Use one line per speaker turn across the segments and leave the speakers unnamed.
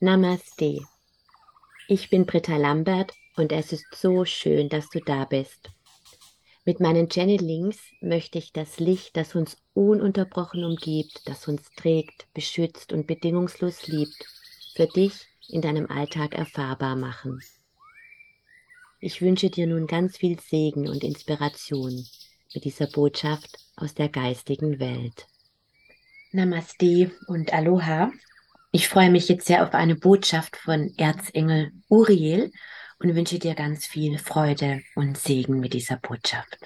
Namaste. Ich bin Britta Lambert und es ist so schön, dass du da bist. Mit meinen Channelings möchte ich das Licht, das uns ununterbrochen umgibt, das uns trägt, beschützt und bedingungslos liebt, für dich in deinem Alltag erfahrbar machen. Ich wünsche dir nun ganz viel Segen und Inspiration mit dieser Botschaft aus der geistigen Welt. Namaste und Aloha. Ich freue mich jetzt sehr auf eine Botschaft von Erzengel Uriel und wünsche dir ganz viel Freude und Segen mit dieser Botschaft.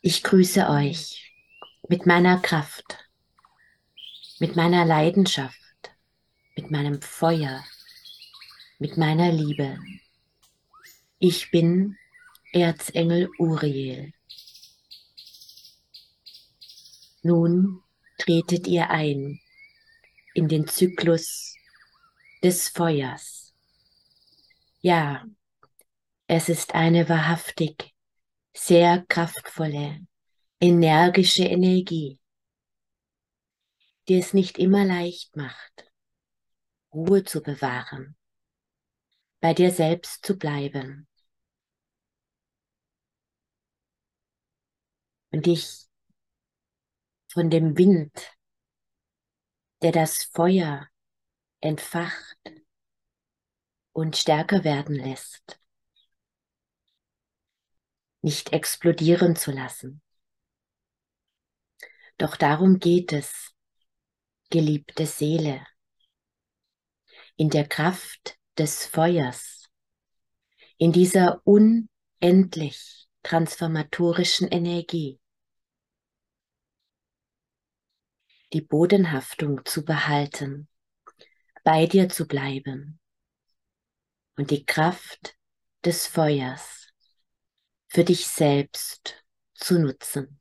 Ich grüße euch mit meiner Kraft, mit meiner Leidenschaft, mit meinem Feuer, mit meiner Liebe. Ich bin Erzengel Uriel. Nun tretet ihr ein in den Zyklus des Feuers. Ja, es ist eine wahrhaftig sehr kraftvolle, energische Energie, die es nicht immer leicht macht, Ruhe zu bewahren, bei dir selbst zu bleiben dich von dem Wind, der das Feuer entfacht und stärker werden lässt, nicht explodieren zu lassen. Doch darum geht es, geliebte Seele, in der Kraft des Feuers, in dieser unendlich transformatorischen Energie, die Bodenhaftung zu behalten, bei dir zu bleiben und die Kraft des Feuers für dich selbst zu nutzen.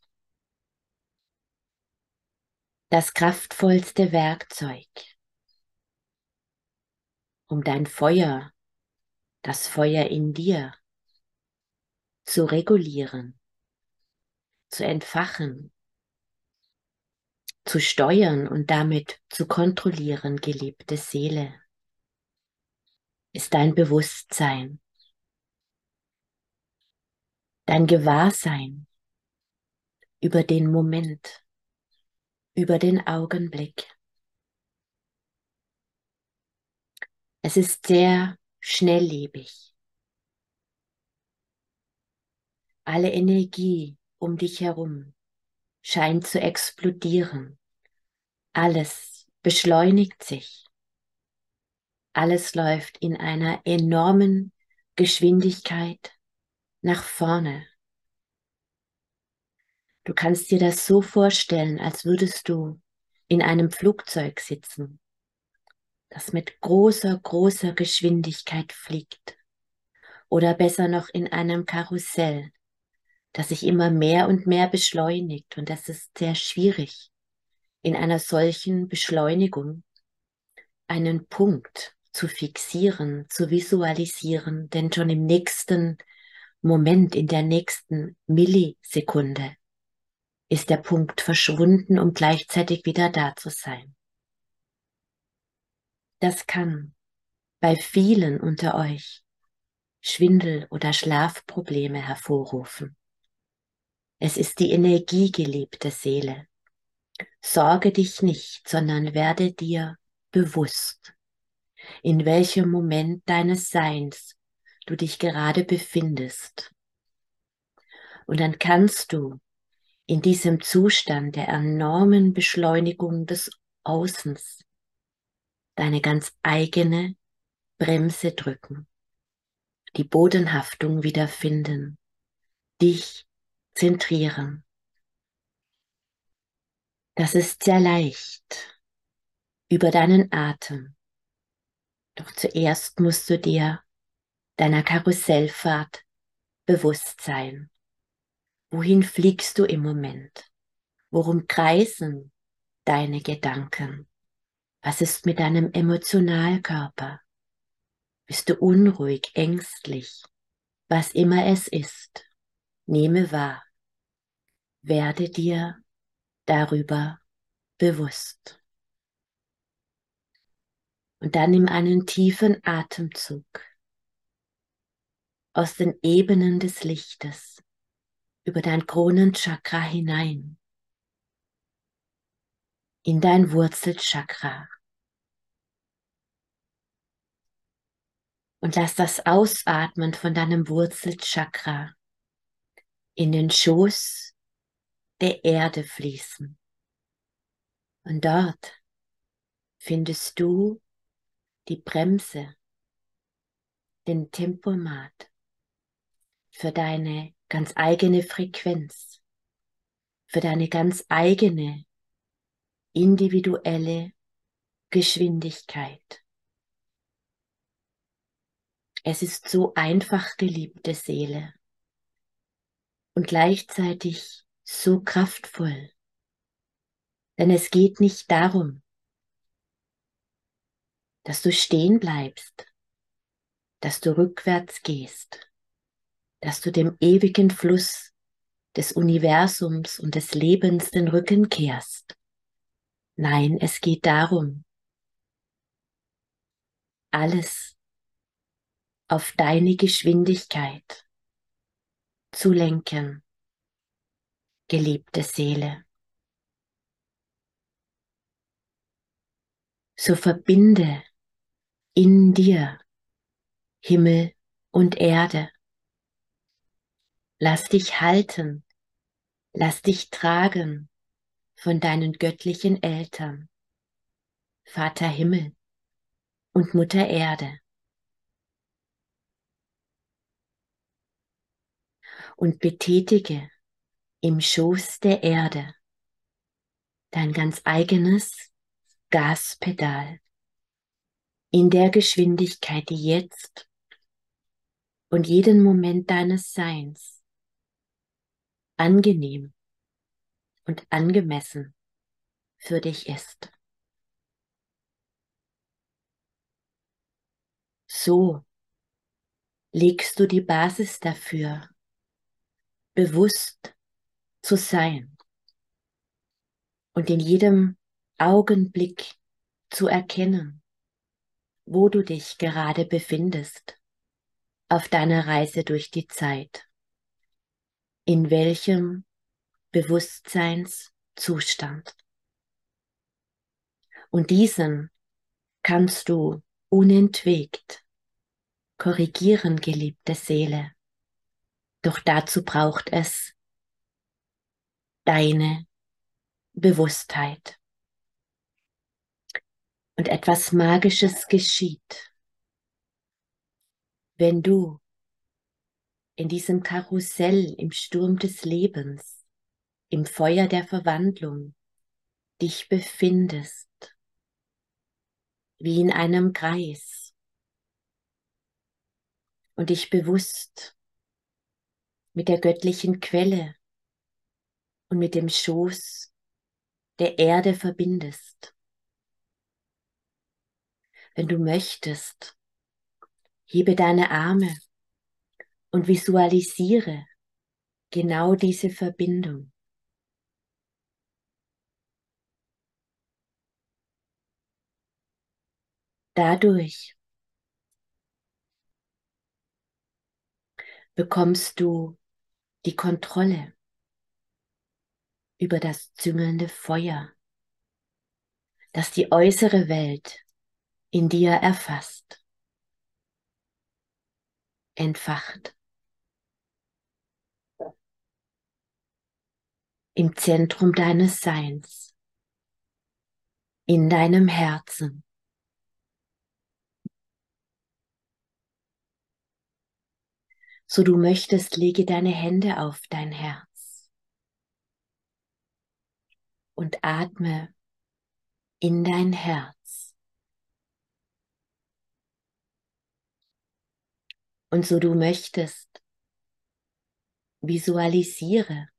Das kraftvollste Werkzeug, um dein Feuer, das Feuer in dir zu regulieren, zu entfachen zu steuern und damit zu kontrollieren, geliebte Seele, ist dein Bewusstsein, dein Gewahrsein über den Moment, über den Augenblick. Es ist sehr schnelllebig. Alle Energie um dich herum scheint zu explodieren. Alles beschleunigt sich. Alles läuft in einer enormen Geschwindigkeit nach vorne. Du kannst dir das so vorstellen, als würdest du in einem Flugzeug sitzen, das mit großer, großer Geschwindigkeit fliegt. Oder besser noch in einem Karussell, das sich immer mehr und mehr beschleunigt. Und das ist sehr schwierig, in einer solchen Beschleunigung einen Punkt zu fixieren, zu visualisieren, denn schon im nächsten Moment, in der nächsten Millisekunde ist der Punkt verschwunden, um gleichzeitig wieder da zu sein. Das kann bei vielen unter euch Schwindel oder Schlafprobleme hervorrufen. Es ist die energiegeliebte Seele. Sorge dich nicht, sondern werde dir bewusst, in welchem Moment deines Seins du dich gerade befindest. Und dann kannst du in diesem Zustand der enormen Beschleunigung des Außens deine ganz eigene Bremse drücken, die Bodenhaftung wiederfinden, dich zentrieren. Das ist sehr leicht über deinen Atem. Doch zuerst musst du dir deiner Karussellfahrt bewusst sein. Wohin fliegst du im Moment? Worum kreisen deine Gedanken? Was ist mit deinem Emotionalkörper? Bist du unruhig, ängstlich? Was immer es ist. Nehme wahr Werde dir darüber bewusst. Und dann nimm einen tiefen Atemzug aus den Ebenen des Lichtes über dein Kronenchakra hinein in dein Wurzelchakra. Und lass das Ausatmen von deinem Wurzelchakra in den Schoß der Erde fließen. Und dort findest du die Bremse, den Tempomat für deine ganz eigene Frequenz, für deine ganz eigene individuelle Geschwindigkeit. Es ist so einfach, geliebte Seele, und gleichzeitig so kraftvoll. Denn es geht nicht darum, dass du stehen bleibst, dass du rückwärts gehst, dass du dem ewigen Fluss des Universums und des Lebens den Rücken kehrst. Nein, es geht darum, alles auf deine Geschwindigkeit zu lenken, geliebte Seele. So verbinde in dir Himmel und Erde. Lass dich halten, lass dich tragen von deinen göttlichen Eltern, Vater Himmel und Mutter Erde. Und betätige im Schoß der Erde dein ganz eigenes Gaspedal in der Geschwindigkeit, die jetzt und jeden Moment deines Seins angenehm und angemessen für dich ist. So legst du die Basis dafür, bewusst zu sein und in jedem Augenblick zu erkennen, wo du dich gerade befindest auf deiner Reise durch die Zeit, in welchem Bewusstseinszustand. Und diesen kannst du unentwegt korrigieren, geliebte Seele. Doch dazu braucht es deine Bewusstheit. Und etwas Magisches geschieht, wenn du in diesem Karussell im Sturm des Lebens, im Feuer der Verwandlung dich befindest, wie in einem Kreis und dich bewusst mit der göttlichen Quelle und mit dem Schoß der Erde verbindest. Wenn du möchtest, hebe deine Arme und visualisiere genau diese Verbindung. Dadurch bekommst du die Kontrolle über das züngelnde Feuer, das die äußere Welt in dir erfasst, entfacht. Im Zentrum deines Seins, in deinem Herzen. So du möchtest, lege deine Hände auf dein Herz und atme in dein Herz. Und so du möchtest, visualisiere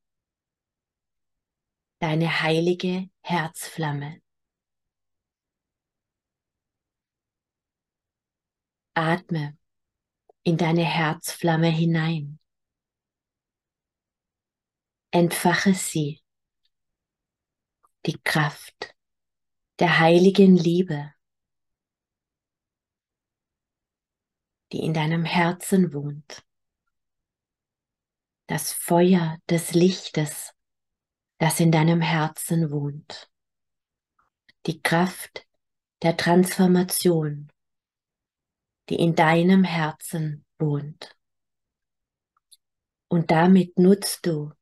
deine heilige Herzflamme. Atme in deine Herzflamme hinein. entfache sie, die Kraft der heiligen Liebe, die in deinem Herzen wohnt, das Feuer des Lichtes, das in deinem Herzen wohnt, die Kraft der Transformation, die in deinem Herzen wohnt. Und damit nutzt du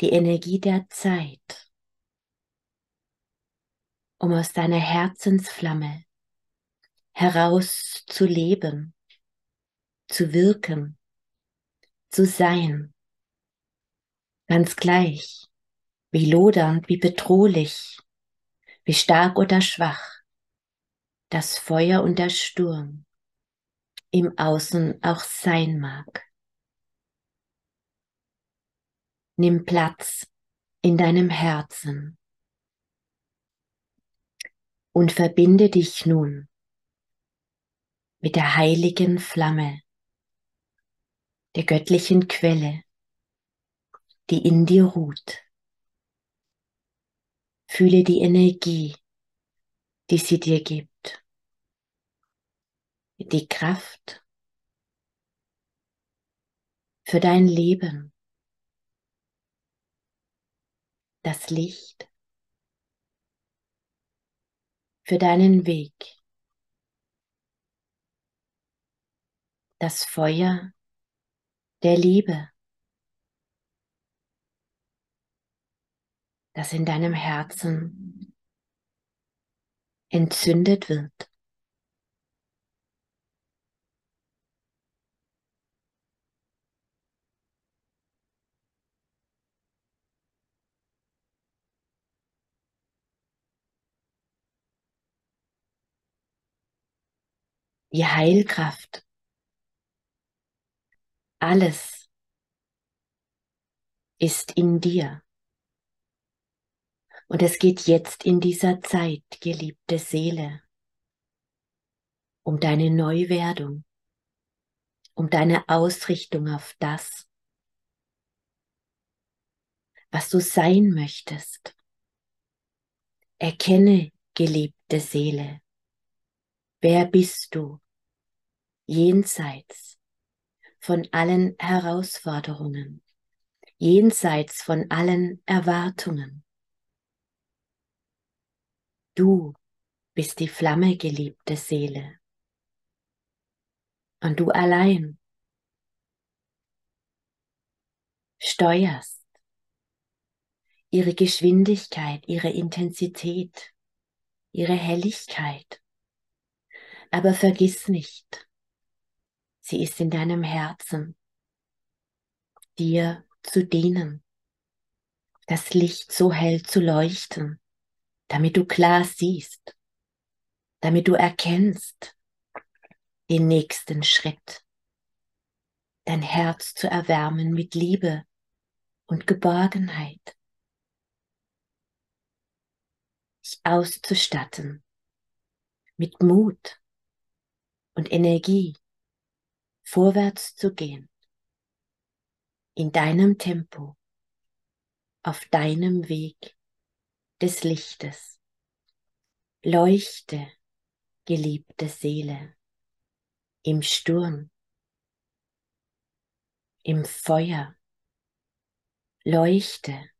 die Energie der Zeit, um aus deiner Herzensflamme heraus zu leben, zu wirken, zu sein, ganz gleich, wie lodernd, wie bedrohlich, wie stark oder schwach das Feuer und der Sturm im Außen auch sein mag. Nimm Platz in deinem Herzen und verbinde dich nun mit der heiligen Flamme, der göttlichen Quelle, die in dir ruht. Fühle die Energie, die sie dir gibt, die Kraft für dein Leben das Licht für deinen Weg, das Feuer der Liebe, das in deinem Herzen entzündet wird. Die Heilkraft. Alles ist in dir. Und es geht jetzt in dieser Zeit, geliebte Seele, um deine Neuwerdung, um deine Ausrichtung auf das, was du sein möchtest. Erkenne, geliebte Seele, wer bist du? Jenseits von allen Herausforderungen, jenseits von allen Erwartungen. Du bist die Flamme, geliebte Seele. Und du allein steuerst ihre Geschwindigkeit, ihre Intensität, ihre Helligkeit. Aber vergiss nicht, Sie ist in deinem Herzen, dir zu dienen, das Licht so hell zu leuchten, damit du klar siehst, damit du erkennst den nächsten Schritt, dein Herz zu erwärmen mit Liebe und Geborgenheit, dich auszustatten mit Mut und Energie vorwärts zu gehen, in deinem Tempo, auf deinem Weg des Lichtes. Leuchte, geliebte Seele, im Sturm, im Feuer. Leuchte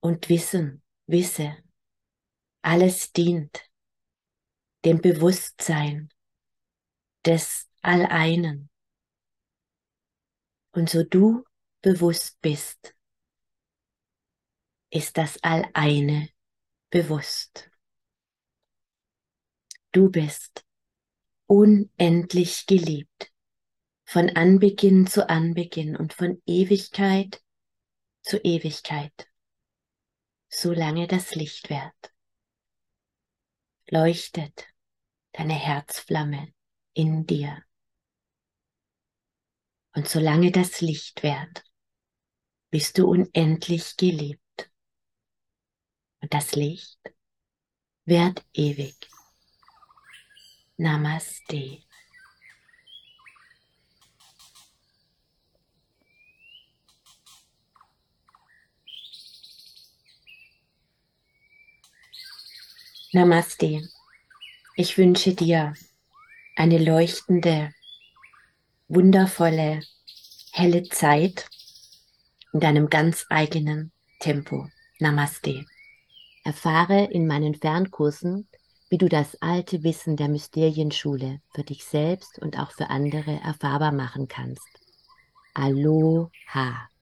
und wissen, wisse, alles dient dem Bewusstsein des Alleinen. Und so du bewusst bist, ist das Alleine bewusst. Du bist unendlich geliebt, von Anbeginn zu Anbeginn und von Ewigkeit zu Ewigkeit, solange das Licht währt. Leuchtet deine Herzflamme in dir. Und solange das Licht währt, bist du unendlich geliebt. Und das Licht währt ewig. Namaste. Namaste. Ich wünsche dir eine leuchtende wundervolle, helle Zeit in deinem ganz eigenen Tempo. Namaste. Erfahre in meinen Fernkursen, wie du das alte Wissen der Mysterienschule für dich selbst und auch für andere erfahrbar machen kannst. Aloha.